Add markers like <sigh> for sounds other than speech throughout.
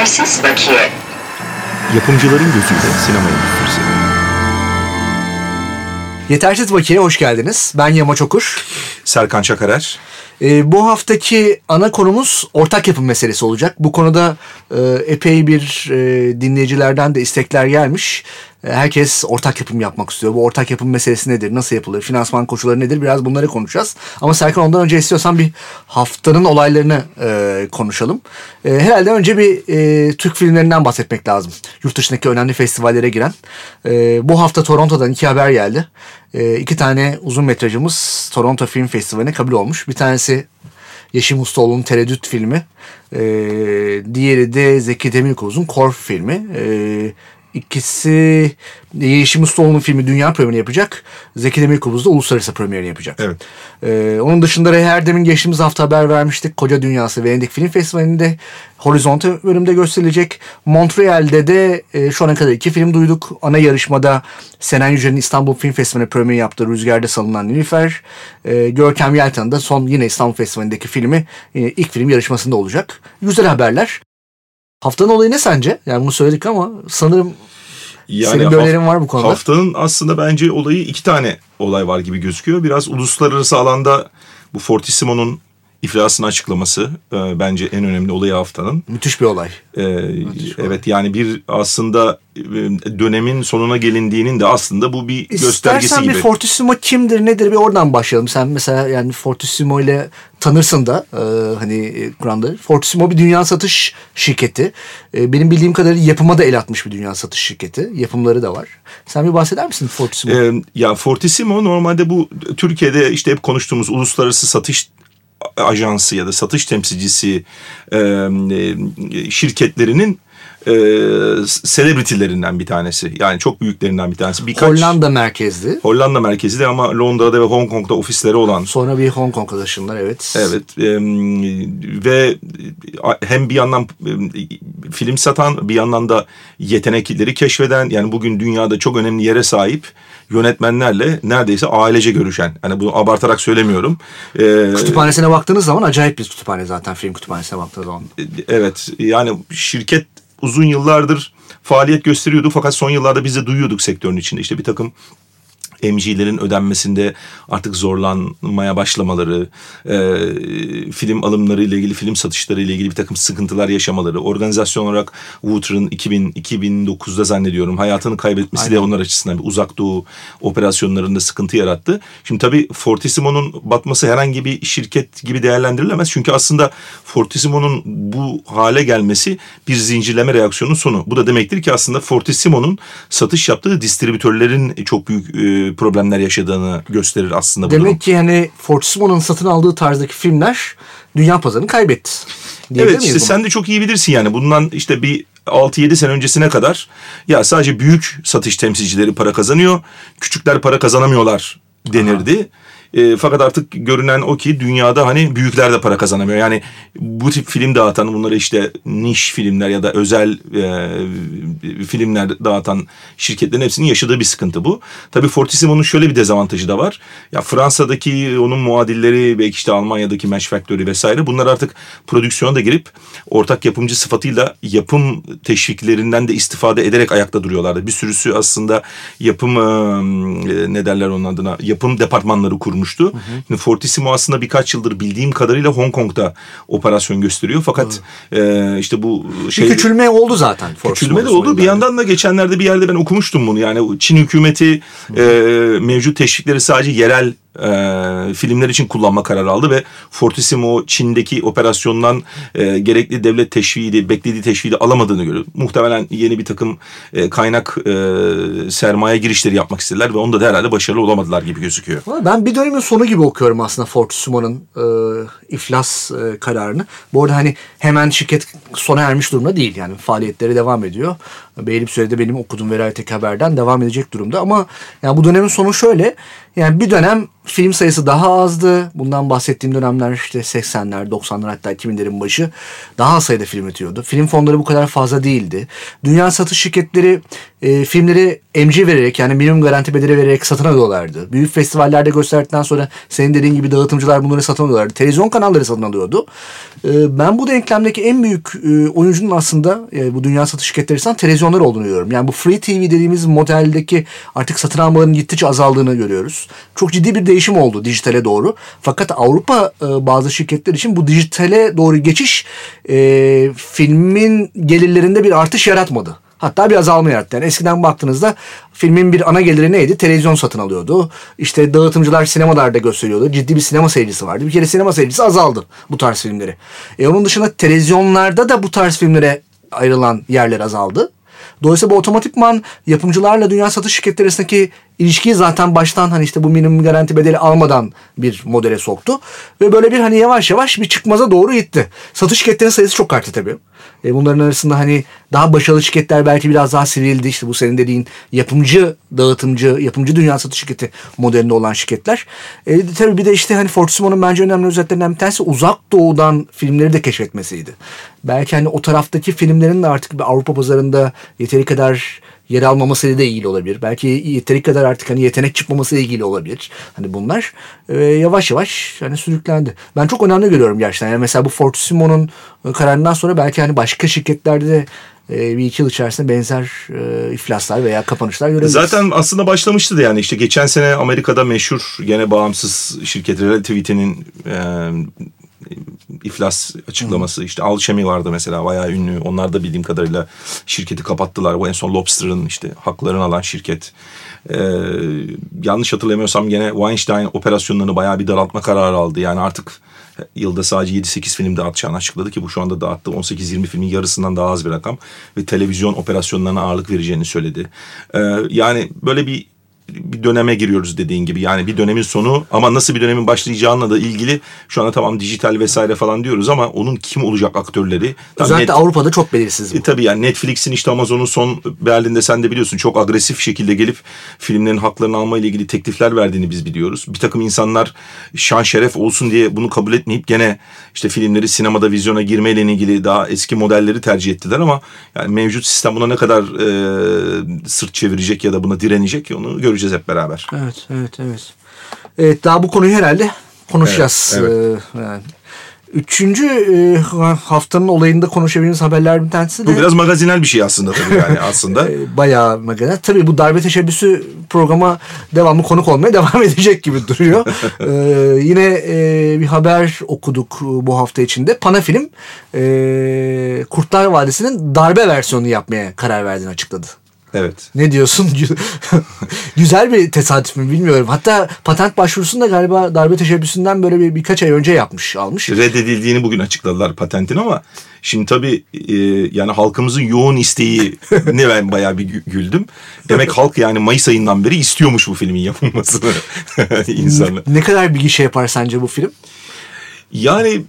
Yetersiz bakiye. Yapımcıların gözüyle sinema endüstrisi. Yetersiz Bakiye'ye hoş geldiniz. Ben Yamaç Okur. Serkan Çakarer. Ee, bu haftaki ana konumuz ortak yapım meselesi olacak. Bu konuda e, epey bir e, dinleyicilerden de istekler gelmiş. E, herkes ortak yapım yapmak istiyor. Bu ortak yapım meselesi nedir? Nasıl yapılır? Finansman koşulları nedir? Biraz bunları konuşacağız. Ama Serkan ondan önce istiyorsan bir haftanın olaylarını e, konuşalım. E, herhalde önce bir e, Türk filmlerinden bahsetmek lazım. Yurt dışındaki önemli festivallere giren. E, bu hafta Toronto'dan iki haber geldi. E, iki tane uzun metrajımız Toronto Film Festivali'ne kabul olmuş. Bir tanesi Yeşim Ustaoğlu'nun Tereddüt filmi. E, diğeri de Zeki Demirkubuz'un Korf filmi. E, ikisi Yeşim Ustaoğlu'nun filmi dünya premierini yapacak. Zeki Demirkubuz da uluslararası premierini yapacak. Evet. E, onun dışında Ray Erdem'in geçtiğimiz hafta haber vermiştik. Koca Dünyası Venedik Film Festivali'nde Horizonte bölümde gösterilecek. Montreal'de de e, şu ana kadar iki film duyduk. Ana yarışmada Senen Yücel'in İstanbul Film Festivali'ne premieri yaptığı Rüzgarda Salınan Nilüfer. E, Görkem Yeltan'ın da son yine İstanbul Festivali'ndeki filmi e, ilk film yarışmasında olacak. Güzel haberler. Haftanın olayı ne sence? Yani bunu söyledik ama sanırım senin bir önerin var bu konuda. Haftanın aslında bence olayı iki tane olay var gibi gözüküyor. Biraz uluslararası alanda bu Fortissimo'nun iflasını açıklaması e, bence en önemli olayı haftanın. Müthiş bir olay. E, evet yani bir aslında e, dönemin sonuna gelindiğinin de aslında bu bir göstergesi İstersen gibi. bir Fortissimo kimdir nedir bir oradan başlayalım. Sen mesela yani Fortissimo ile tanırsın da e, hani e, Kur'an'da. Fortissimo bir dünya satış şirketi. E, benim bildiğim kadarıyla yapıma da el atmış bir dünya satış şirketi. Yapımları da var. Sen bir bahseder misin Fortissimo? Ee, ya Fortissimo normalde bu Türkiye'de işte hep konuştuğumuz uluslararası satış ajansı ya da satış temsilcisi e, şirketlerinin e, selebritilerinden bir tanesi. Yani çok büyüklerinden bir tanesi. Birkaç, Hollanda merkezli. Hollanda merkezli ama Londra'da ve Hong Kong'da ofisleri olan Sonra bir Hong Kong'a taşındılar evet. Evet e, ve hem bir yandan e, film satan bir yandan da yetenekleri keşfeden yani bugün dünyada çok önemli yere sahip yönetmenlerle neredeyse ailece görüşen. Yani bunu abartarak söylemiyorum. E, Kütüphanesine baktığınız zaman acayip bir kütüphane zaten film kütüphanesine baktığınız zaman. evet yani şirket uzun yıllardır faaliyet gösteriyordu fakat son yıllarda biz de duyuyorduk sektörün içinde işte bir takım MG'lerin ödenmesinde artık zorlanmaya başlamaları, e, film alımları ile ilgili, film satışları ile ilgili bir takım sıkıntılar yaşamaları, organizasyon olarak Wooter'ın 2000 2009'da zannediyorum hayatını kaybetmesi Aynen. de onlar açısından bir uzak doğu operasyonlarında sıkıntı yarattı. Şimdi tabii Fortissimo'nun batması herhangi bir şirket gibi değerlendirilemez. Çünkü aslında Fortissimo'nun bu hale gelmesi bir zincirleme reaksiyonun sonu. Bu da demektir ki aslında Fortissimo'nun satış yaptığı distribütörlerin çok büyük e, problemler yaşadığını gösterir aslında bu durum. Demek ki hani Fortissimo'nun satın aldığı tarzdaki filmler dünya pazarını kaybetti. Evet işte buna? sen de çok iyi bilirsin yani bundan işte bir 6-7 sene öncesine kadar ya sadece büyük satış temsilcileri para kazanıyor, küçükler para kazanamıyorlar denirdi. E, fakat artık görünen o ki dünyada hani büyükler de para kazanamıyor. Yani bu tip film dağıtan bunları işte niş filmler ya da özel e, filmler dağıtan şirketlerin hepsinin yaşadığı bir sıkıntı bu. Tabii Fortissimo'nun şöyle bir dezavantajı da var. Ya Fransa'daki onun muadilleri belki işte Almanya'daki Match Factory vesaire bunlar artık prodüksiyona da girip ortak yapımcı sıfatıyla yapım teşviklerinden de istifade ederek ayakta duruyorlardı. Bir sürüsü aslında yapım e, ne derler onun adına yapım departmanları kurmuştu. Şimdi Fortissimo aslında birkaç yıldır bildiğim kadarıyla Hong Kong'da operasyon gösteriyor. Fakat e, işte bu şey... Bir küçülme oldu zaten. Küçülme de oldu. Bir yandan da geçenlerde bir yerde ben okumuştum bunu. Yani Çin hükümeti e, mevcut teşvikleri sadece yerel e, filmler için kullanma kararı aldı ve Fortissimo Çin'deki operasyondan e, gerekli devlet teşviği, beklediği teşviği de alamadığını görüyor. Muhtemelen yeni bir takım e, kaynak e, sermaye girişleri yapmak istediler ve onda da herhalde başarılı olamadılar gibi gözüküyor. Ben bir dönemin sonu gibi okuyorum aslında Fortissimo'nun e, iflas e, kararını. Bu arada hani hemen şirket sona ermiş durumda değil. Yani faaliyetleri devam ediyor. Belli bir sürede benim okuduğum Velayet'teki haberden devam edecek durumda. Ama yani bu dönemin sonu şöyle. Yani bir dönem film sayısı daha azdı. Bundan bahsettiğim dönemler işte 80'ler, 90'lar hatta 2000'lerin başı daha az sayıda film üretiyordu. Film fonları bu kadar fazla değildi. Dünya satış şirketleri e, filmleri MC vererek yani minimum garanti bedeli vererek satın alıyorlardı. Büyük festivallerde gösterdikten sonra senin dediğin gibi dağıtımcılar bunları satın alıyorlardı. Televizyon kanalları satın alıyordu. E, ben bu denklemdeki en büyük e, oyuncunun aslında e, bu dünya satış şirketlerinden televizyonlar olduğunu görüyorum. Yani bu Free TV dediğimiz modeldeki artık satın almaların gittikçe azaldığını görüyoruz. Çok ciddi bir değişim oldu dijitale doğru. Fakat Avrupa e, bazı şirketler için bu dijitale doğru geçiş e, filmin gelirlerinde bir artış yaratmadı. Hatta bir azalma yarattı. Yani eskiden baktığınızda filmin bir ana geliri neydi? Televizyon satın alıyordu. İşte dağıtımcılar sinemalarda gösteriyordu. Ciddi bir sinema seyircisi vardı. Bir kere sinema seyircisi azaldı bu tarz filmleri. E onun dışında televizyonlarda da bu tarz filmlere ayrılan yerler azaldı. Dolayısıyla bu otomatikman yapımcılarla dünya satış şirketleri arasındaki ilişkiyi zaten baştan hani işte bu minimum garanti bedeli almadan bir modele soktu. Ve böyle bir hani yavaş yavaş bir çıkmaza doğru gitti. Satış şirketlerinin sayısı çok arttı tabii. E bunların arasında hani daha başarılı şirketler belki biraz daha sivrildi. İşte bu senin dediğin yapımcı, dağıtımcı, yapımcı dünya satış şirketi modelinde olan şirketler. E, tabii bir de işte hani Fortissimo'nun bence önemli özelliklerinden bir tanesi uzak doğudan filmleri de keşfetmesiydi. Belki hani o taraftaki filmlerin de artık bir Avrupa pazarında yeteri kadar yer almamasıyla da ilgili olabilir. Belki yeteri kadar artık hani yetenek çıkmamasıyla ilgili olabilir. Hani bunlar e, yavaş yavaş hani sürüklendi. Ben çok önemli görüyorum gerçekten. Yani mesela bu Fortissimo'nun kararından sonra belki hani başka şirketlerde de e, bir iki yıl içerisinde benzer e, iflaslar veya kapanışlar görebiliriz. Zaten aslında başlamıştı da yani işte geçen sene Amerika'da meşhur gene bağımsız şirket Relativity'nin e, iflas açıklaması. Hı. işte Alchemy vardı mesela bayağı ünlü. Onlar da bildiğim kadarıyla şirketi kapattılar. Bu en son Lobster'ın işte haklarını alan şirket. Ee, yanlış hatırlamıyorsam gene Weinstein operasyonlarını bayağı bir daraltma kararı aldı. Yani artık yılda sadece 7-8 film dağıtacağını açıkladı ki bu şu anda dağıttığı 18-20 filmin yarısından daha az bir rakam. Ve televizyon operasyonlarına ağırlık vereceğini söyledi. Ee, yani böyle bir bir döneme giriyoruz dediğin gibi. Yani bir dönemin sonu ama nasıl bir dönemin başlayacağına da ilgili şu anda tamam dijital vesaire falan diyoruz ama onun kim olacak aktörleri. Özellikle Net, Avrupa'da çok belirsiz bu. E, tabii yani Netflix'in işte Amazon'un son Berlin'de sen de biliyorsun çok agresif şekilde gelip filmlerin haklarını alma ile ilgili teklifler verdiğini biz biliyoruz. Bir takım insanlar şan şeref olsun diye bunu kabul etmeyip gene işte filmleri sinemada vizyona girmeyle ilgili daha eski modelleri tercih ettiler ama yani mevcut sistem buna ne kadar e, sırt çevirecek ya da buna direnecek onu göreceğiz göreceğiz hep beraber. Evet, evet, evet. Evet, daha bu konuyu herhalde konuşacağız. Evet, evet. Ee, yani. Üçüncü e, haftanın olayında konuşabildiğimiz haberler bir tanesi de... Bu biraz magazinel bir şey aslında tabii yani <laughs> aslında. E, bayağı magazinel. Tabii bu darbe teşebbüsü programa devamlı konuk olmaya <laughs> devam edecek gibi duruyor. ee, yine e, bir haber okuduk bu hafta içinde. Panafilm e, Kurtlar Vadisi'nin darbe versiyonunu yapmaya karar verdiğini açıkladı. Evet. Ne diyorsun? <laughs> Güzel bir tesadüf mü bilmiyorum. Hatta patent başvurusunu da galiba darbe teşebbüsünden böyle bir birkaç ay önce yapmış, almış. Reddedildiğini bugün açıkladılar patentin ama şimdi tabii e, yani halkımızın yoğun isteği <laughs> ne ben bayağı bir güldüm. Demek halk yani Mayıs ayından beri istiyormuş bu filmin yapılmasını <laughs> insanlar. Ne kadar bir gişe yapar sence bu film? Yani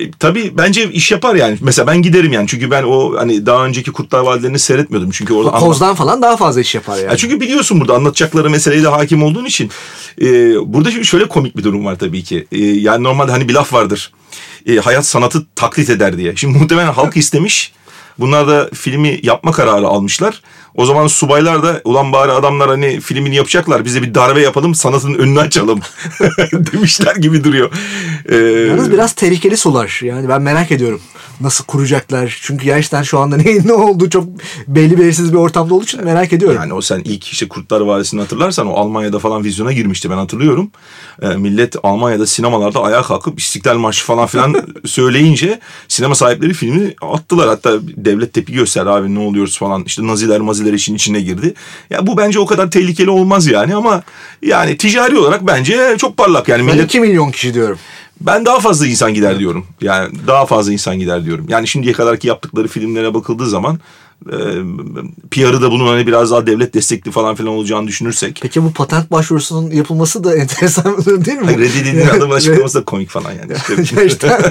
e, tabii bence iş yapar yani. Mesela ben giderim yani. Çünkü ben o hani daha önceki Kurtlar Vadileri'ni seyretmiyordum. Çünkü orada Koz'dan anlat... falan daha fazla iş yapar yani. Ya çünkü biliyorsun burada anlatacakları meseleye de hakim olduğun için. E, burada şimdi şöyle komik bir durum var tabii ki. E, yani normalde hani bir laf vardır. E, hayat sanatı taklit eder diye. Şimdi muhtemelen halk istemiş. Bunlar da filmi yapma kararı almışlar. O zaman subaylar da ulan bari adamlar hani filmini yapacaklar bize bir darbe yapalım sanatın önünü açalım <laughs> demişler gibi duruyor. Ee, Yalnız biraz tehlikeli sular yani ben merak ediyorum nasıl kuracaklar. Çünkü gerçekten şu anda <laughs> ne, ne oldu çok belli belirsiz bir ortamda olduğu için merak ediyorum. Yani o sen ilk işte Kurtlar Vadisi'ni hatırlarsan o Almanya'da falan vizyona girmişti ben hatırlıyorum. Ee, millet Almanya'da sinemalarda ayağa kalkıp İstiklal Marşı falan filan <laughs> söyleyince sinema sahipleri filmi attılar. Hatta devlet tepki gösterdi abi ne oluyoruz falan işte naziler maziler işin içine girdi. Ya bu bence o kadar tehlikeli olmaz yani ama yani ticari olarak bence çok parlak yani. Millet... Ben 2 milyon kişi diyorum. Ben daha fazla insan gider diyorum. Yani daha fazla insan gider diyorum. Yani şimdiye kadarki yaptıkları filmlere bakıldığı zaman e, PR'ı da bunun hani biraz daha devlet destekli falan filan olacağını düşünürsek. Peki bu patent başvurusunun yapılması da <laughs> enteresan değil mi? Hayır, reddedildiğin adamın <laughs> açıklaması da komik falan yani. <laughs> Gerçekten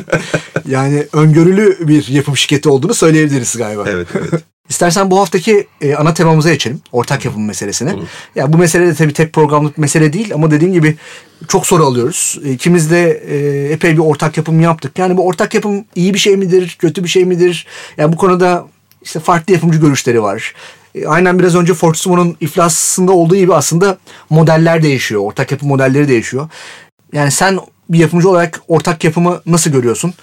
yani öngörülü bir yapım şirketi olduğunu söyleyebiliriz galiba. Evet evet. İstersen bu haftaki e, ana temamıza geçelim. Ortak yapım meselesine. Olur. Ya bu mesele de tabii tek programlık mesele değil ama dediğim gibi çok soru alıyoruz. İkimiz de e, epey bir ortak yapım yaptık. Yani bu ortak yapım iyi bir şey midir, kötü bir şey midir? Yani bu konuda işte farklı yapımcı görüşleri var. e, aynen biraz önce Fortissimo'nun iflasında olduğu gibi aslında modeller değişiyor. Ortak yapı modelleri değişiyor. Yani sen bir yapımcı olarak ortak yapımı nasıl görüyorsun?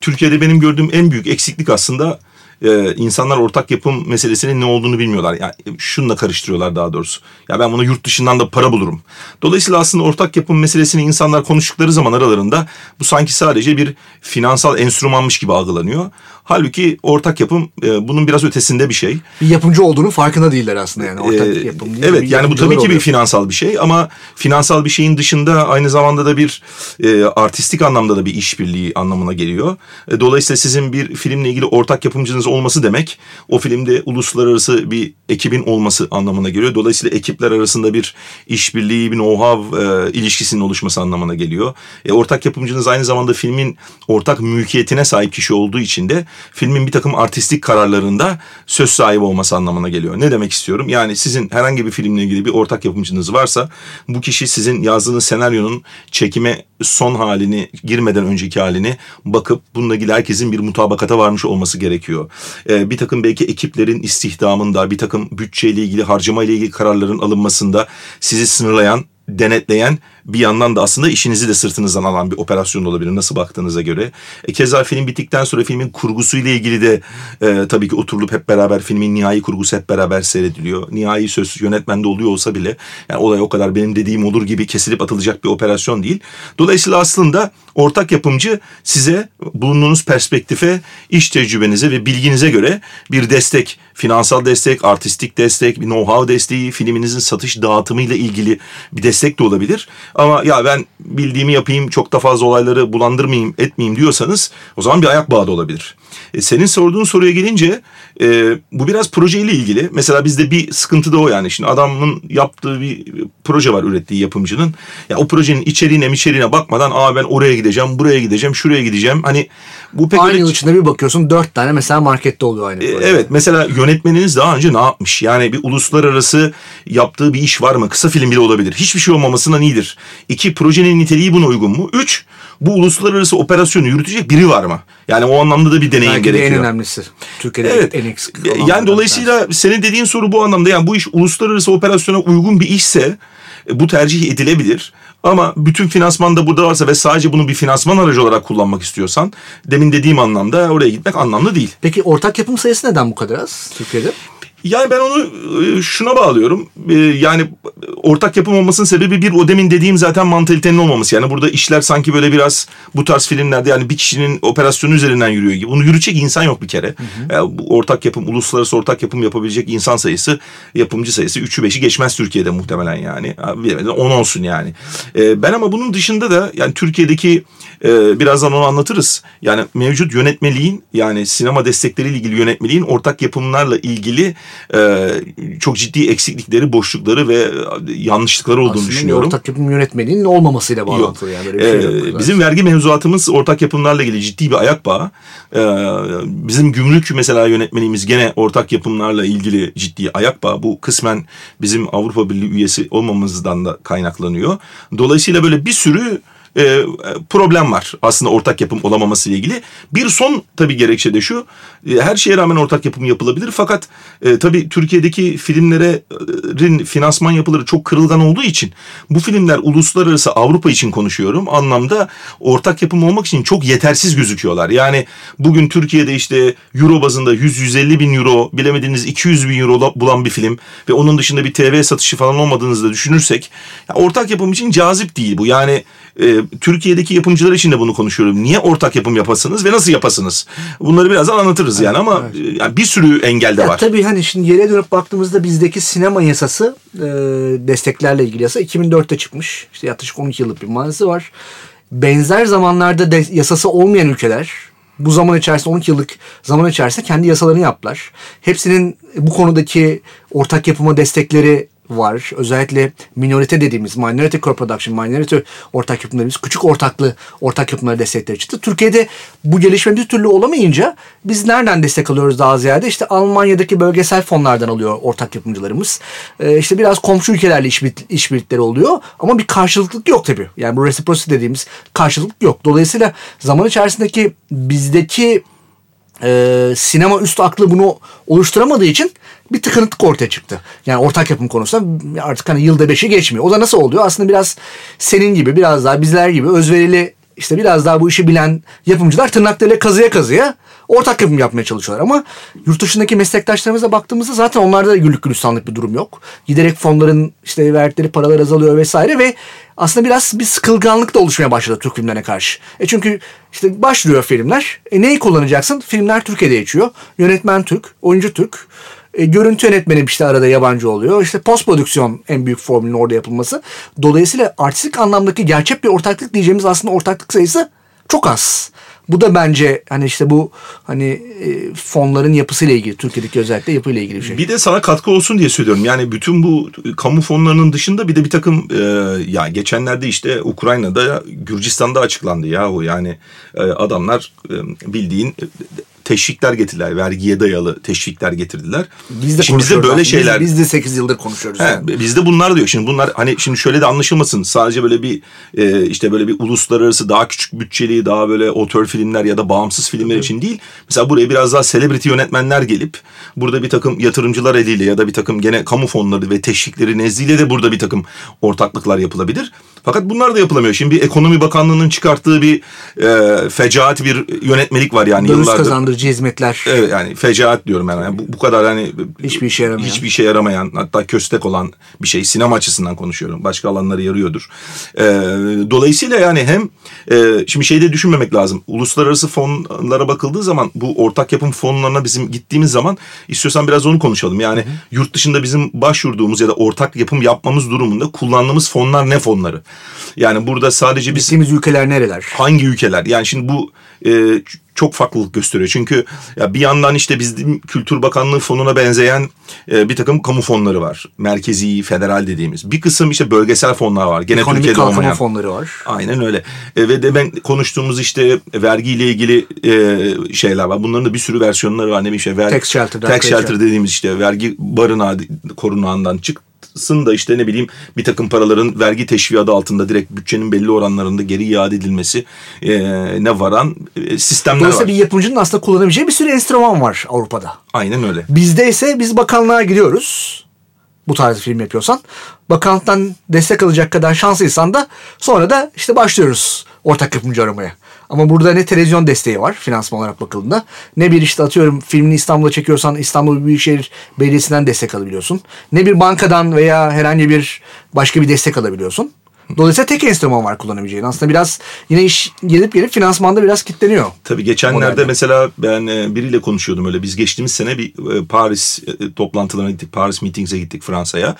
Türkiye'de benim gördüğüm en büyük eksiklik aslında e, insanlar ortak yapım meselesinin ne olduğunu bilmiyorlar. Yani şununla karıştırıyorlar daha doğrusu. Ya ben bunu yurt dışından da para bulurum. Dolayısıyla aslında ortak yapım meselesini insanlar konuştukları zaman aralarında bu sanki sadece bir finansal enstrümanmış gibi algılanıyor. Halbuki ortak yapım e, bunun biraz ötesinde bir şey. Bir yapımcı olduğunu farkında değiller aslında yani ortak ee, yapım. Değil, evet yani bu tabii ki oluyor. bir finansal bir şey ama finansal bir şeyin dışında aynı zamanda da bir e, artistik anlamda da bir işbirliği anlamına geliyor. E, dolayısıyla sizin bir filmle ilgili ortak yapımcınız olması demek o filmde uluslararası bir ekibin olması anlamına geliyor. Dolayısıyla ekipler arasında bir işbirliği, bir know-how e, ilişkisinin oluşması anlamına geliyor. E, ortak yapımcınız aynı zamanda filmin ortak mülkiyetine sahip kişi olduğu için de filmin bir takım artistik kararlarında söz sahibi olması anlamına geliyor. Ne demek istiyorum? Yani sizin herhangi bir filmle ilgili bir ortak yapımcınız varsa bu kişi sizin yazdığınız senaryonun çekime son halini girmeden önceki halini bakıp bununla ilgili herkesin bir mutabakata varmış olması gerekiyor. Ee, bir takım belki ekiplerin istihdamında bir takım bütçeyle ilgili harcama ile ilgili kararların alınmasında sizi sınırlayan denetleyen bir yandan da aslında işinizi de sırtınızdan alan bir operasyon olabilir nasıl baktığınıza göre. E, keza film bittikten sonra filmin kurgusuyla ilgili de e, tabii ki oturulup hep beraber filmin nihai kurgusu hep beraber seyrediliyor. Nihai söz yönetmende oluyor olsa bile yani olay o kadar benim dediğim olur gibi kesilip atılacak bir operasyon değil. Dolayısıyla aslında ortak yapımcı size bulunduğunuz perspektife, iş tecrübenize ve bilginize göre bir destek, finansal destek, artistik destek, bir know-how desteği, filminizin satış dağıtımıyla ilgili bir destek de olabilir. Ama ya ben bildiğimi yapayım çok da fazla olayları bulandırmayayım etmeyeyim diyorsanız o zaman bir ayak bağı da olabilir. E, senin sorduğun soruya gelince e, bu biraz projeyle ilgili. Mesela bizde bir sıkıntı da o yani. Şimdi adamın yaptığı bir proje var ürettiği yapımcının. Ya o projenin içeriğine içeriğine bakmadan aa ben oraya gideceğim, buraya gideceğim, şuraya gideceğim. Hani bu pek aynı öyle... içinde bir bakıyorsun dört tane mesela markette oluyor aynı. E, evet mesela yönetmeniniz daha önce ne yapmış? Yani bir uluslararası yaptığı bir iş var mı? Kısa film bile olabilir. Hiçbir şey olmamasından iyidir. İki projenin niteliği buna uygun mu? Üç bu uluslararası operasyonu yürütecek biri var mı? Yani o anlamda da bir deneyim Belki gerekiyor. Belki en önemlisi. Türkiye'de evet. en eksik olan. Yani dolayısıyla dersin. senin dediğin soru bu anlamda. Yani bu iş uluslararası operasyona uygun bir işse e, bu tercih edilebilir. Ama bütün finansman da burada varsa ve sadece bunu bir finansman aracı olarak kullanmak istiyorsan demin dediğim anlamda oraya gitmek anlamlı değil. Peki ortak yapım sayısı neden bu kadar az Türkiye'de? Yani ben onu e, şuna bağlıyorum. E, yani ortak yapım olmasının sebebi bir o demin dediğim zaten mantalitenin olmaması. Yani burada işler sanki böyle biraz bu tarz filmlerde yani bir kişinin operasyonu üzerinden yürüyor gibi. Bunu yürütecek insan yok bir kere. Hı hı. Yani bu ortak yapım, uluslararası ortak yapım yapabilecek insan sayısı, yapımcı sayısı 3'ü 5'i geçmez Türkiye'de muhtemelen yani. Bilemeden 10 olsun yani. E, ben ama bunun dışında da yani Türkiye'deki birazdan onu anlatırız. Yani mevcut yönetmeliğin yani sinema destekleriyle ilgili yönetmeliğin ortak yapımlarla ilgili e, çok ciddi eksiklikleri, boşlukları ve yanlışlıkları olduğunu Aslında düşünüyorum. ortak yapım yönetmeliğinin olmamasıyla bağlantılı yani. Böyle bir şey ee, bizim vergi mevzuatımız ortak yapımlarla ilgili ciddi bir ayak bağı. Ee, bizim gümrük mesela yönetmeliğimiz gene ortak yapımlarla ilgili ciddi ayak bağı. Bu kısmen bizim Avrupa Birliği üyesi olmamızdan da kaynaklanıyor. Dolayısıyla böyle bir sürü e, problem var aslında ortak yapım olamaması ile ilgili. Bir son tabii gerekçe de şu. E, her şeye rağmen ortak yapım yapılabilir fakat e, tabii Türkiye'deki filmlerin finansman yapıları çok kırılgan olduğu için bu filmler uluslararası Avrupa için konuşuyorum anlamda ortak yapım olmak için çok yetersiz gözüküyorlar. Yani bugün Türkiye'de işte euro bazında 100-150 bin euro bilemediğiniz 200 bin euro bulan bir film ve onun dışında bir TV satışı falan olmadığınızı da düşünürsek ortak yapım için cazip değil bu. Yani e, Türkiye'deki yapımcılar için de bunu konuşuyorum. Niye ortak yapım yapasınız ve nasıl yapasınız? Bunları birazdan anlatırız yani ama evet. yani bir sürü engel de var. tabii hani şimdi yere dönüp baktığımızda bizdeki sinema yasası e, desteklerle ilgili yasa 2004'te çıkmış. İşte yaklaşık 12 yıllık bir manası var. Benzer zamanlarda de, yasası olmayan ülkeler bu zaman içerisinde 12 yıllık zaman içerisinde kendi yasalarını yaptılar. Hepsinin bu konudaki ortak yapıma destekleri var. Özellikle minorite dediğimiz minority co-production, minority ortak yapımlarımız küçük ortaklı ortak yapımları destekleri çıktı. Türkiye'de bu gelişme bir türlü olamayınca biz nereden destek alıyoruz daha ziyade? İşte Almanya'daki bölgesel fonlardan alıyor ortak yapımcılarımız. Ee, işte biraz komşu ülkelerle işbirlikleri oluyor ama bir karşılıklık yok tabii. Yani bu reciprocity dediğimiz karşılık yok. Dolayısıyla zaman içerisindeki bizdeki e, sinema üst aklı bunu oluşturamadığı için bir tıkanıklık ortaya çıktı. Yani ortak yapım konusunda artık hani yılda beşi geçmiyor. O da nasıl oluyor? Aslında biraz senin gibi biraz daha bizler gibi özverili işte biraz daha bu işi bilen yapımcılar tırnaklarıyla kazıya kazıya ortak yapım yapmaya çalışıyorlar. Ama yurt dışındaki meslektaşlarımıza baktığımızda zaten onlarda da güllük gülistanlık bir durum yok. Giderek fonların işte verdikleri paralar azalıyor vesaire ve aslında biraz bir sıkılganlık da oluşmaya başladı Türk filmlerine karşı. E çünkü işte başlıyor filmler. E neyi kullanacaksın? Filmler Türkiye'de geçiyor. Yönetmen Türk, oyuncu Türk. E, görüntü yönetmeni işte arada yabancı oluyor. İşte post prodüksiyon en büyük formülün orada yapılması. Dolayısıyla artistik anlamdaki gerçek bir ortaklık diyeceğimiz aslında ortaklık sayısı çok az. Bu da bence hani işte bu hani e, fonların yapısıyla ilgili Türkiye'deki özellikle yapıyla ilgili bir şey. Bir de sana katkı olsun diye söylüyorum. Yani bütün bu kamu fonlarının dışında bir de bir takım e, ya geçenlerde işte Ukrayna'da Gürcistan'da açıklandı ya o yani e, adamlar e, bildiğin teşvikler getirdiler. Vergiye dayalı teşvikler getirdiler. Biz de şimdi bizde böyle şeyler. Biz, biz de 8 yıldır konuşuyoruz. He, yani. Bizde bunlar diyor. Şimdi bunlar hani şimdi şöyle de anlaşılmasın. Sadece böyle bir e, işte böyle bir uluslararası daha küçük bütçeli daha böyle otör filmler ya da bağımsız filmler için değil. Mesela buraya biraz daha celebrity yönetmenler gelip burada bir takım yatırımcılar eliyle ya da bir takım gene kamu fonları ve teşvikleri nezdiyle de burada bir takım ortaklıklar yapılabilir. Fakat bunlar da yapılamıyor. Şimdi ekonomi bakanlığının çıkarttığı bir e, fecaat bir yönetmelik var yani Döviz yıllardır. Kazandırıcı hizmetler. Evet yani fecaat diyorum ben. Yani bu, bu kadar hani Hiçbir işe yaramayan. Hiçbir işe yaramayan hatta köstek olan bir şey. Sinema açısından konuşuyorum. Başka alanları yarıyordur. Ee, dolayısıyla yani hem e, şimdi şeyde düşünmemek lazım. Uluslararası fonlara bakıldığı zaman bu ortak yapım fonlarına bizim gittiğimiz zaman istiyorsan biraz onu konuşalım. Yani hı hı. yurt dışında bizim başvurduğumuz ya da ortak yapım yapmamız durumunda kullandığımız fonlar ne fonları? Yani burada sadece biz... Gittiğimiz ülkeler nereler? Hangi ülkeler? Yani şimdi bu e, çok farklılık gösteriyor. Çünkü ya bir yandan işte bizim Kültür Bakanlığı fonuna benzeyen e, bir takım kamu fonları var. Merkezi, federal dediğimiz. Bir kısım işte bölgesel fonlar var. Gene Ekonomik Türkiye'de olmayan. fonları var. Aynen öyle. E, ve de ben konuştuğumuz işte vergiyle ilgili e, şeyler var. Bunların da bir sürü versiyonları var. Ne bir şey vergi. Tax shelter. Tax shelter dediğimiz işte vergi barınağı korunağından çık yapsın da işte ne bileyim bir takım paraların vergi teşviği altında direkt bütçenin belli oranlarında geri iade edilmesi e, ne varan e, sistemler Dolayısıyla var. bir yapımcının aslında kullanabileceği bir sürü enstrüman var Avrupa'da. Aynen öyle. Bizde ise biz bakanlığa giriyoruz. Bu tarz film yapıyorsan. Bakanlıktan destek alacak kadar şanslıysan da sonra da işte başlıyoruz ortak yapımcı aramaya. Ama burada ne televizyon desteği var finansman olarak bakıldığında ne bir işte atıyorum filmini İstanbul'a çekiyorsan İstanbul Büyükşehir Belediyesi'nden destek alabiliyorsun. Ne bir bankadan veya herhangi bir başka bir destek alabiliyorsun. Dolayısıyla tek enstrüman var kullanabileceğin. Aslında biraz yine iş gelip gelip finansmanda biraz kitleniyor. Tabii geçenlerde Modelde. mesela ben e, biriyle konuşuyordum öyle. Biz geçtiğimiz sene bir e, Paris e, toplantılarına gittik. Paris Meetings'e gittik Fransa'ya.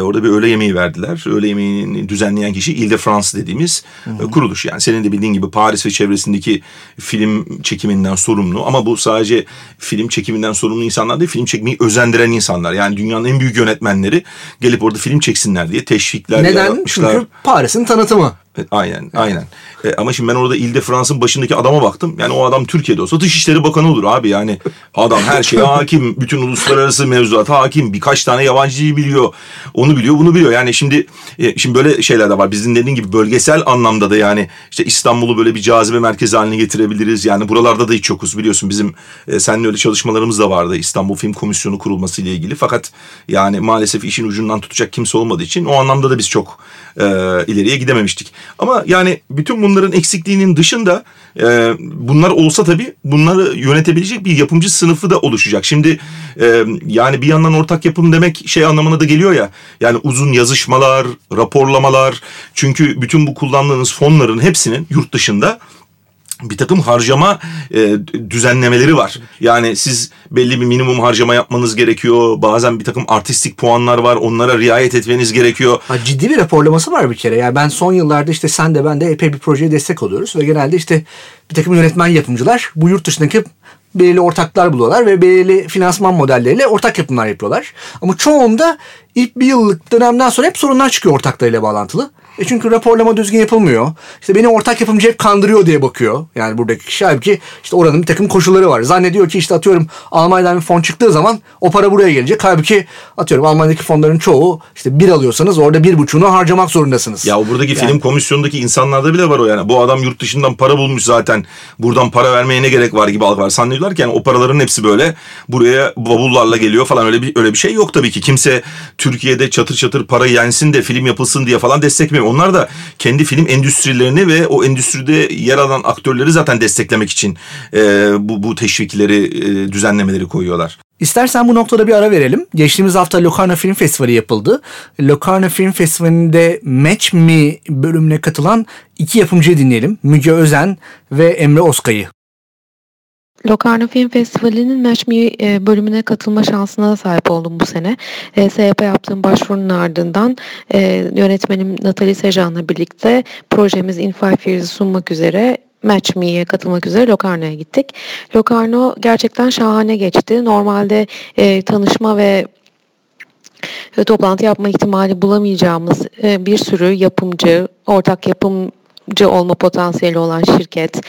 Orada bir öğle yemeği verdiler. Öğle yemeğini düzenleyen kişi Ile de France dediğimiz Hı-hı. kuruluş. Yani senin de bildiğin gibi Paris ve çevresindeki film çekiminden sorumlu. Ama bu sadece film çekiminden sorumlu insanlar değil. Film çekmeyi özendiren insanlar. Yani dünyanın en büyük yönetmenleri gelip orada film çeksinler diye teşvikler Neden? yaratmışlar. Çünkü Paris'in tanıtımı. E, aynen, aynen. E, ama şimdi ben orada İl de France'ın başındaki adama baktım. Yani o adam Türkiye'de olsa Dışişleri Bakanı olur abi. Yani adam her şeye <laughs> hakim. Bütün uluslararası mevzuata hakim. Birkaç tane yabancıyı biliyor. Onu biliyor, bunu biliyor. Yani şimdi e, şimdi böyle şeyler de var. Bizim dediğin gibi bölgesel anlamda da yani işte İstanbul'u böyle bir cazibe merkezi haline getirebiliriz. Yani buralarda da hiç yokuz biliyorsun. Bizim e, seninle öyle çalışmalarımız da vardı. İstanbul Film Komisyonu kurulması ile ilgili. Fakat yani maalesef işin ucundan tutacak kimse olmadığı için o anlamda da biz çok e, ileriye gidememiştik. Ama yani bütün bunların eksikliğinin dışında e, bunlar olsa tabii bunları yönetebilecek bir yapımcı sınıfı da oluşacak. Şimdi e, yani bir yandan ortak yapım demek şey anlamına da geliyor ya. Yani uzun yazışmalar, raporlamalar. Çünkü bütün bu kullandığınız fonların hepsinin yurt dışında bir takım harcama e, düzenlemeleri var. Yani siz belli bir minimum harcama yapmanız gerekiyor. Bazen bir takım artistik puanlar var. Onlara riayet etmeniz gerekiyor. Ha, ciddi bir raporlaması var bir kere. Yani ben son yıllarda işte sen de ben de epey bir projeye destek oluyoruz. Ve genelde işte bir takım yönetmen yapımcılar bu yurt dışındaki belirli ortaklar buluyorlar ve belirli finansman modelleriyle ortak yapımlar yapıyorlar. Ama çoğunda ilk bir yıllık dönemden sonra hep sorunlar çıkıyor ortaklarıyla bağlantılı. E çünkü raporlama düzgün yapılmıyor. İşte beni ortak yapımcı hep kandırıyor diye bakıyor. Yani buradaki kişi halbuki işte oranın bir takım koşulları var. Zannediyor ki işte atıyorum Almanya'dan bir fon çıktığı zaman o para buraya gelecek. Halbuki atıyorum Almanya'daki fonların çoğu işte bir alıyorsanız orada bir buçuğunu harcamak zorundasınız. Ya o buradaki Yani- film komisyonundaki insanlarda bile var o yani. Bu adam yurt dışından para bulmuş zaten. Buradan para vermeye ne gerek var gibi algılar. Zannediyorlar ki yani o paraların hepsi böyle buraya bavullarla geliyor falan öyle bir öyle bir şey yok tabii ki. Kimse Türkiye'de çatır çatır para yensin de film yapılsın diye falan desteklemiyor. Onlar da kendi film endüstrilerini ve o endüstride yer alan aktörleri zaten desteklemek için e, bu bu teşvikleri, e, düzenlemeleri koyuyorlar. İstersen bu noktada bir ara verelim. Geçtiğimiz hafta Locarno Film Festivali yapıldı. Locarno Film Festivali'nde Match Me bölümüne katılan iki yapımcıyı dinleyelim. Müge Özen ve Emre Oskay'ı. Locarno Film Festivali'nin Match Me e, bölümüne katılma şansına da sahip oldum bu sene. E, SYP yaptığım başvurunun ardından e, yönetmenim Natalie Sejan'la birlikte projemiz In Five Years'ı sunmak üzere Match Me'ye katılmak üzere Locarno'ya gittik. Locarno gerçekten şahane geçti. Normalde e, tanışma ve e, toplantı yapma ihtimali bulamayacağımız e, bir sürü yapımcı, ortak yapımcı olma potansiyeli olan şirket,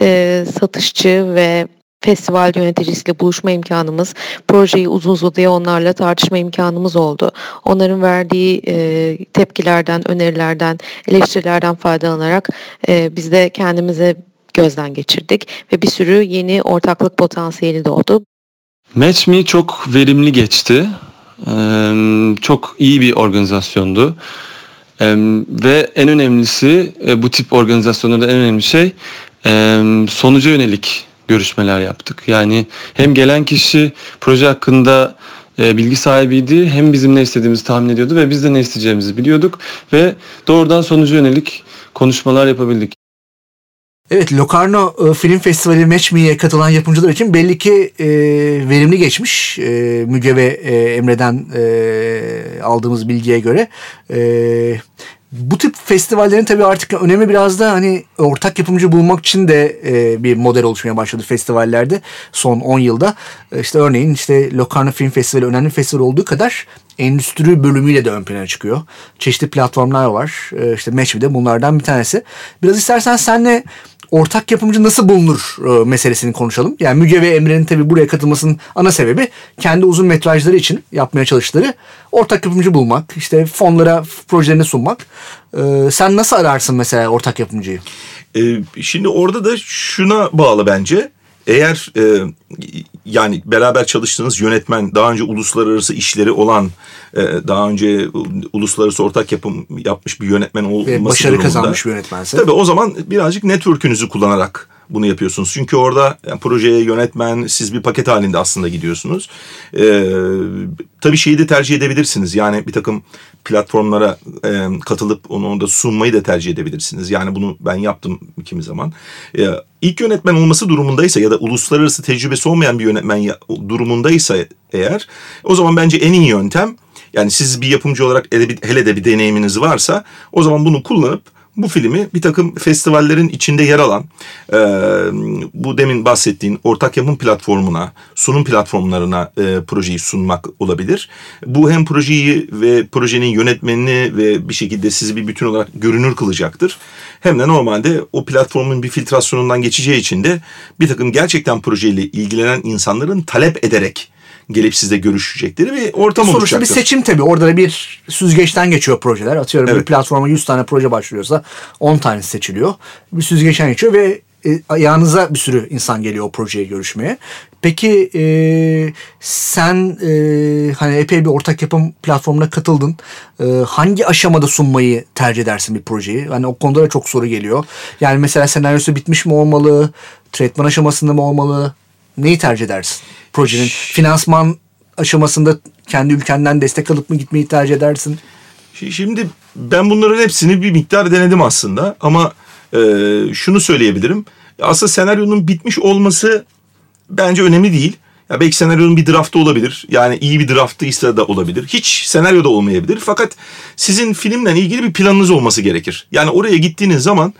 e, satışçı ve festival yöneticisiyle buluşma imkanımız, projeyi uzun uzadıya onlarla tartışma imkanımız oldu. Onların verdiği e, tepkilerden, önerilerden, eleştirilerden faydalanarak e, biz de kendimize gözden geçirdik ve bir sürü yeni ortaklık potansiyeli doğdu. Match Me çok verimli geçti. Ee, çok iyi bir organizasyondu. Ve en önemlisi e, bu tip organizasyonlarda en önemli şey sonuca yönelik görüşmeler yaptık. Yani hem gelen kişi proje hakkında e, bilgi sahibiydi hem bizim ne istediğimizi tahmin ediyordu ve biz de ne isteyeceğimizi biliyorduk ve doğrudan sonuca yönelik konuşmalar yapabildik. Evet Locarno e, Film Festivali Me'ye katılan yapımcılar için belli ki e, verimli geçmiş. E, Müge ve e, Emre'den e, aldığımız bilgiye göre. E, bu tip festivallerin tabii artık önemi biraz da hani ortak yapımcı bulmak için de e, bir model oluşmaya başladı festivallerde son 10 yılda. E, işte örneğin işte Locarno Film Festivali önemli festival olduğu kadar endüstri bölümüyle de ön plana çıkıyor. Çeşitli platformlar var. E, işte Match de bunlardan bir tanesi. Biraz istersen senle ortak yapımcı nasıl bulunur e, meselesini konuşalım. Yani Müge ve Emre'nin tabii buraya katılmasının ana sebebi kendi uzun metrajları için yapmaya çalıştıkları ortak yapımcı bulmak, işte fonlara projelerini sunmak. E, sen nasıl ararsın mesela ortak yapımcıyı? Ee, şimdi orada da şuna bağlı bence. Eğer e, yani beraber çalıştığınız yönetmen daha önce uluslararası işleri olan e, daha önce uluslararası ortak yapım yapmış bir yönetmen olması Ve başarı durumunda, kazanmış bir yönetmense. Tabii o zaman birazcık network'ünüzü kullanarak bunu yapıyorsunuz. Çünkü orada yani projeye yönetmen siz bir paket halinde aslında gidiyorsunuz. Ee, tabii şeyi de tercih edebilirsiniz. Yani bir takım platformlara e, katılıp onu orada sunmayı da tercih edebilirsiniz. Yani bunu ben yaptım kimi zaman. Ee, ilk yönetmen olması durumundaysa ya da uluslararası tecrübesi olmayan bir yönetmen ya- durumundaysa eğer o zaman bence en iyi yöntem yani siz bir yapımcı olarak hele, de bir deneyiminiz varsa o zaman bunu kullanıp bu filmi bir takım festivallerin içinde yer alan e, bu demin bahsettiğin ortak yapım platformuna, sunum platformlarına e, projeyi sunmak olabilir. Bu hem projeyi ve projenin yönetmenini ve bir şekilde sizi bir bütün olarak görünür kılacaktır. Hem de normalde o platformun bir filtrasyonundan geçeceği için de bir takım gerçekten projeyle ilgilenen insanların talep ederek gelip sizle görüşecekleri bir ortam Sonuçta oluşacaktır. bir seçim tabii. Orada da bir süzgeçten geçiyor projeler. Atıyorum bir Evet. platforma 100 tane proje başvuruyorsa 10 tanesi seçiliyor. Bir süzgeçten geçiyor ve e, ayağınıza bir sürü insan geliyor o projeyi görüşmeye. Peki e, sen e, hani epey bir ortak yapım platformuna katıldın. E, hangi aşamada sunmayı tercih edersin bir projeyi? Hani o konuda da çok soru geliyor. Yani mesela senaryosu bitmiş mi olmalı? Tretman aşamasında mı olmalı? Neyi tercih edersin? Projenin finansman aşamasında kendi ülkenden destek alıp mı gitmeyi tercih edersin? Şi- Şimdi ben bunların hepsini bir miktar denedim aslında ama e, şunu söyleyebilirim. Aslında senaryonun bitmiş olması bence önemli değil. Ya belki senaryonun bir draftı olabilir. Yani iyi bir draftıysa da olabilir. Hiç senaryo da olmayabilir. Fakat sizin filmle ilgili bir planınız olması gerekir. Yani oraya gittiğiniz zaman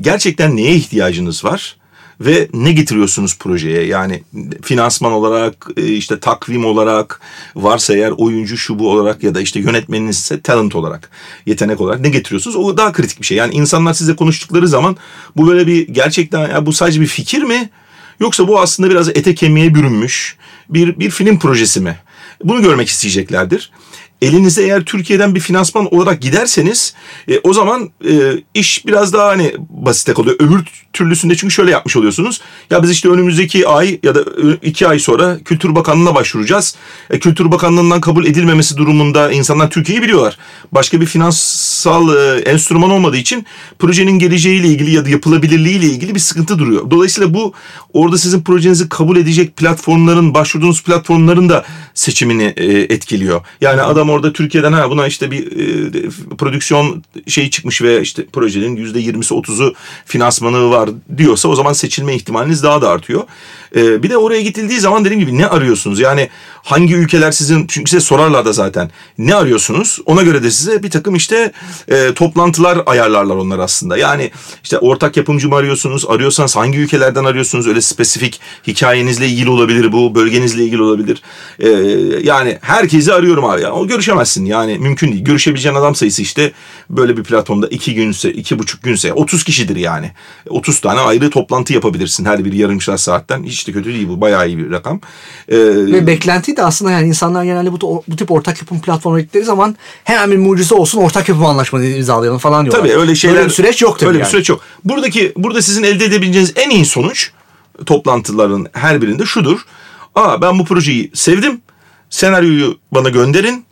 gerçekten neye ihtiyacınız var? Ve ne getiriyorsunuz projeye? Yani finansman olarak, e, işte takvim olarak, varsa eğer oyuncu şubu olarak ya da işte yönetmeniniz ise talent olarak, yetenek olarak ne getiriyorsunuz? O daha kritik bir şey. Yani insanlar size konuştukları zaman bu böyle bir gerçekten ya bu sadece bir fikir mi? Yoksa bu aslında biraz ete kemiğe bürünmüş bir, bir film projesi mi? Bunu görmek isteyeceklerdir elinize eğer Türkiye'den bir finansman olarak giderseniz e, o zaman e, iş biraz daha hani basite kalıyor. Öbür türlüsünde çünkü şöyle yapmış oluyorsunuz. Ya biz işte önümüzdeki ay ya da iki ay sonra Kültür Bakanlığı'na başvuracağız. E, Kültür Bakanlığı'ndan kabul edilmemesi durumunda insanlar Türkiye'yi biliyorlar. Başka bir finansal e, enstrüman olmadığı için projenin geleceğiyle ilgili ya da yapılabilirliğiyle ilgili bir sıkıntı duruyor. Dolayısıyla bu orada sizin projenizi kabul edecek platformların, başvurduğunuz platformların da seçimini e, etkiliyor. Yani adam orada Türkiye'den ha buna işte bir e, prodüksiyon şeyi çıkmış ve işte projenin yüzde yirmisi otuzu finansmanı var diyorsa o zaman seçilme ihtimaliniz daha da artıyor. E, bir de oraya gidildiği zaman dediğim gibi ne arıyorsunuz? Yani hangi ülkeler sizin çünkü size sorarlar da zaten ne arıyorsunuz? Ona göre de size bir takım işte e, toplantılar ayarlarlar onlar aslında. Yani işte ortak yapımcı mı arıyorsunuz? Arıyorsanız hangi ülkelerden arıyorsunuz? Öyle spesifik hikayenizle ilgili olabilir bu, bölgenizle ilgili olabilir. E, yani herkesi arıyorum abi. Yani o görüşemezsin yani mümkün değil. Görüşebileceğin adam sayısı işte böyle bir platformda iki günse, iki buçuk günse 30 kişidir yani. 30 tane ayrı toplantı yapabilirsin her bir yarım saatten. Hiç de kötü değil bu. Bayağı iyi bir rakam. Ee, Ve beklenti de aslında yani insanlar genelde bu, bu tip ortak yapım platformu gittikleri zaman hemen bir mucize olsun ortak yapım anlaşması imzalayalım falan diyorlar. Tabii öyle şeyler. Böyle bir süreç yok tabii Öyle yani. bir süreç yok. Buradaki burada sizin elde edebileceğiniz en iyi sonuç toplantıların her birinde şudur. Aa ben bu projeyi sevdim. Senaryoyu bana gönderin.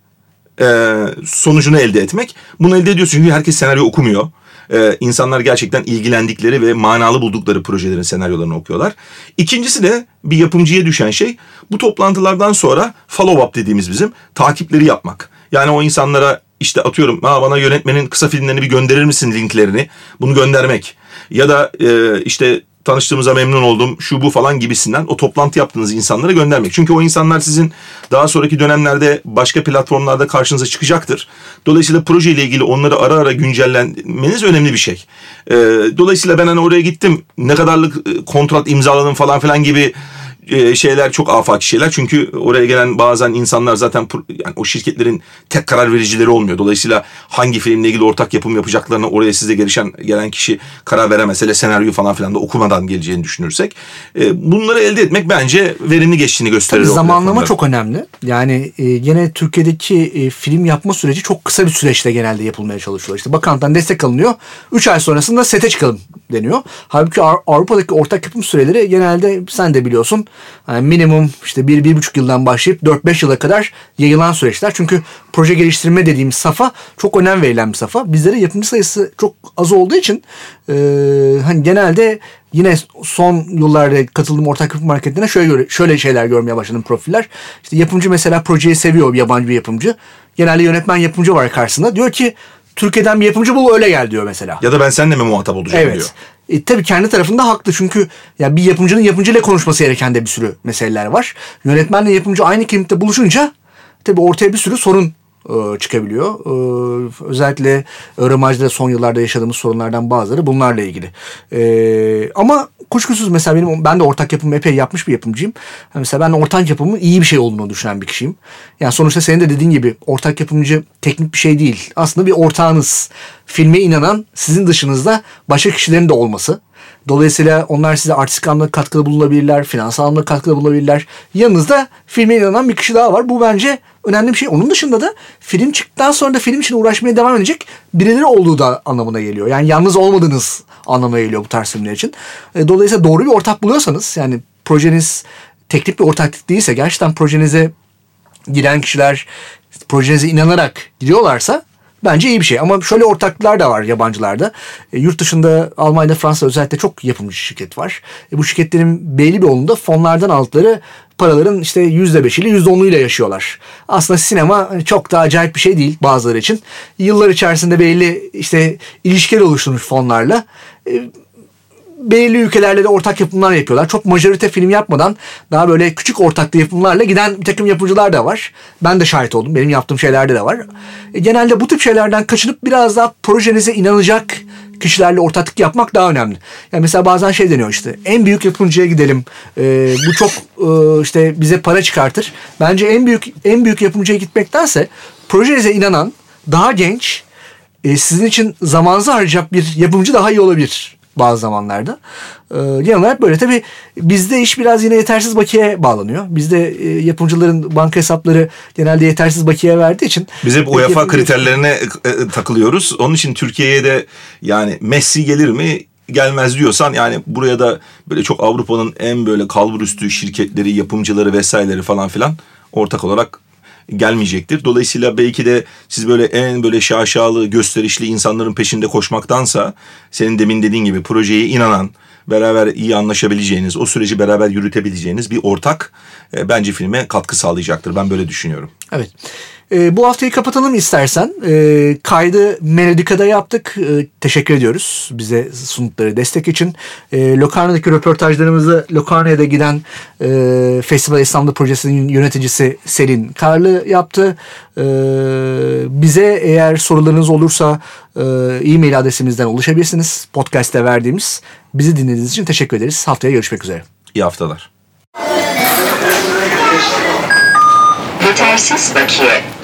Ee, sonucunu elde etmek. Bunu elde ediyorsun çünkü herkes senaryo okumuyor. Ee, insanlar gerçekten ilgilendikleri ve manalı buldukları projelerin senaryolarını okuyorlar. İkincisi de bir yapımcıya düşen şey bu toplantılardan sonra follow up dediğimiz bizim takipleri yapmak. Yani o insanlara işte atıyorum ha bana yönetmenin kısa filmlerini bir gönderir misin linklerini bunu göndermek ya da e, işte tanıştığımıza memnun oldum şu bu falan gibisinden o toplantı yaptığınız insanlara göndermek. Çünkü o insanlar sizin daha sonraki dönemlerde başka platformlarda karşınıza çıkacaktır. Dolayısıyla projeyle ilgili onları ara ara güncellenmeniz önemli bir şey. Ee, dolayısıyla ben hani oraya gittim ne kadarlık e, kontrat imzaladım falan filan gibi şeyler çok afaki şeyler. Çünkü oraya gelen bazen insanlar zaten yani o şirketlerin tek karar vericileri olmuyor. Dolayısıyla hangi filmle ilgili ortak yapım yapacaklarını oraya size gelişen gelen kişi karar veremez. Hele senaryo falan filan da okumadan geleceğini düşünürsek. E, bunları elde etmek bence verimli geçtiğini gösterir. Tabii zamanlama çok önemli. Yani e, gene Türkiye'deki e, film yapma süreci çok kısa bir süreçte genelde yapılmaya çalışıyor. İşte bakanlıktan destek alınıyor. 3 ay sonrasında sete çıkalım deniyor. Halbuki Avrupa'daki ortak yapım süreleri genelde sen de biliyorsun yani minimum işte bir, bir buçuk yıldan başlayıp 4-5 yıla kadar yayılan süreçler. Çünkü proje geliştirme dediğimiz safa çok önem verilen bir safa. Bizlere yapımcı sayısı çok az olduğu için e, hani genelde yine son yıllarda katıldığım ortak yapım marketlerine şöyle şöyle şeyler görmeye başladım profiller. İşte yapımcı mesela projeyi seviyor bir yabancı bir yapımcı. Genelde yönetmen yapımcı var karşısında. Diyor ki Türkiye'den bir yapımcı bul öyle gel diyor mesela. Ya da ben seninle mi muhatap olacağım evet. diyor. E, tabii kendi tarafında haklı çünkü ya bir yapımcının yapımcıyla konuşması gereken de bir sürü meseleler var. Yönetmenle yapımcı aynı kimlikte buluşunca tabii ortaya bir sürü sorun çıkabiliyor. E, özellikle Öğrenmacı'da son yıllarda yaşadığımız sorunlardan bazıları bunlarla ilgili. E, ama kuşkusuz mesela benim ben de ortak yapım epey yapmış bir yapımcıyım. Mesela ben ortak yapımın iyi bir şey olduğunu düşünen bir kişiyim. Yani sonuçta senin de dediğin gibi ortak yapımcı teknik bir şey değil. Aslında bir ortağınız. Filme inanan sizin dışınızda başka kişilerin de olması. Dolayısıyla onlar size artistik anlamda katkıda bulunabilirler, finansal anlamda katkıda bulunabilirler. Yanınızda filme inanan bir kişi daha var. Bu bence önemli bir şey. Onun dışında da film çıktıktan sonra da film için uğraşmaya devam edecek birileri olduğu da anlamına geliyor. Yani yalnız olmadığınız anlamına geliyor bu tarz filmler için. E, dolayısıyla doğru bir ortak buluyorsanız yani projeniz teknik bir ortaklık değilse gerçekten projenize giren kişiler projenize inanarak gidiyorlarsa Bence iyi bir şey ama şöyle ortaklıklar da var yabancılarda. E, yurt dışında Almanya'da Fransa özellikle çok yapımcı şirket var. E, bu şirketlerin belli bir oğlunda fonlardan aldıkları paraların işte yüzde beşiyle yüzde onuyla yaşıyorlar. Aslında sinema çok da acayip bir şey değil bazıları için. Yıllar içerisinde belli işte ilişkiler oluşturmuş fonlarla. Belirli ülkelerle de ortak yapımlar yapıyorlar. Çok majorite film yapmadan daha böyle küçük ortaklı yapımlarla giden bir takım yapımcılar da var. Ben de şahit oldum. Benim yaptığım şeylerde de var. E, genelde bu tip şeylerden kaçınıp biraz daha projenize inanacak kişilerle ortaklık yapmak daha önemli. Yani mesela bazen şey deniyor işte en büyük yapımcıya gidelim. E, bu çok e, işte bize para çıkartır. Bence en büyük en büyük yapımcıya gitmektense projenize inanan daha genç e, sizin için zamanınızı harcayacak bir yapımcı daha iyi olabilir bazı zamanlarda. E, genel olarak böyle. Tabii bizde iş biraz yine yetersiz bakiye bağlanıyor. Bizde e, yapımcıların banka hesapları genelde yetersiz bakiye verdiği için. Biz hep UEFA yapımcı- kriterlerine e, e, takılıyoruz. Onun için Türkiye'ye de yani Messi gelir mi gelmez diyorsan yani buraya da böyle çok Avrupa'nın en böyle kalburüstü şirketleri, yapımcıları vesaireleri falan filan ortak olarak gelmeyecektir. Dolayısıyla belki de siz böyle en böyle şaşalı, gösterişli insanların peşinde koşmaktansa senin demin dediğin gibi projeye inanan, beraber iyi anlaşabileceğiniz, o süreci beraber yürütebileceğiniz bir ortak e, bence filme katkı sağlayacaktır. Ben böyle düşünüyorum. Evet. Ee, bu haftayı kapatalım istersen. Ee, kaydı Melodica'da yaptık. Ee, teşekkür ediyoruz bize sundukları destek için. Ee, Locarno'daki röportajlarımızı Locarno'ya giden e, Festival İstanbul Projesi'nin yöneticisi Selin Karlı yaptı. Ee, bize eğer sorularınız olursa e, e-mail adresimizden ulaşabilirsiniz. Podcast'te verdiğimiz. Bizi dinlediğiniz için teşekkür ederiz. Haftaya görüşmek üzere. İyi haftalar. Yetersiz bakiye.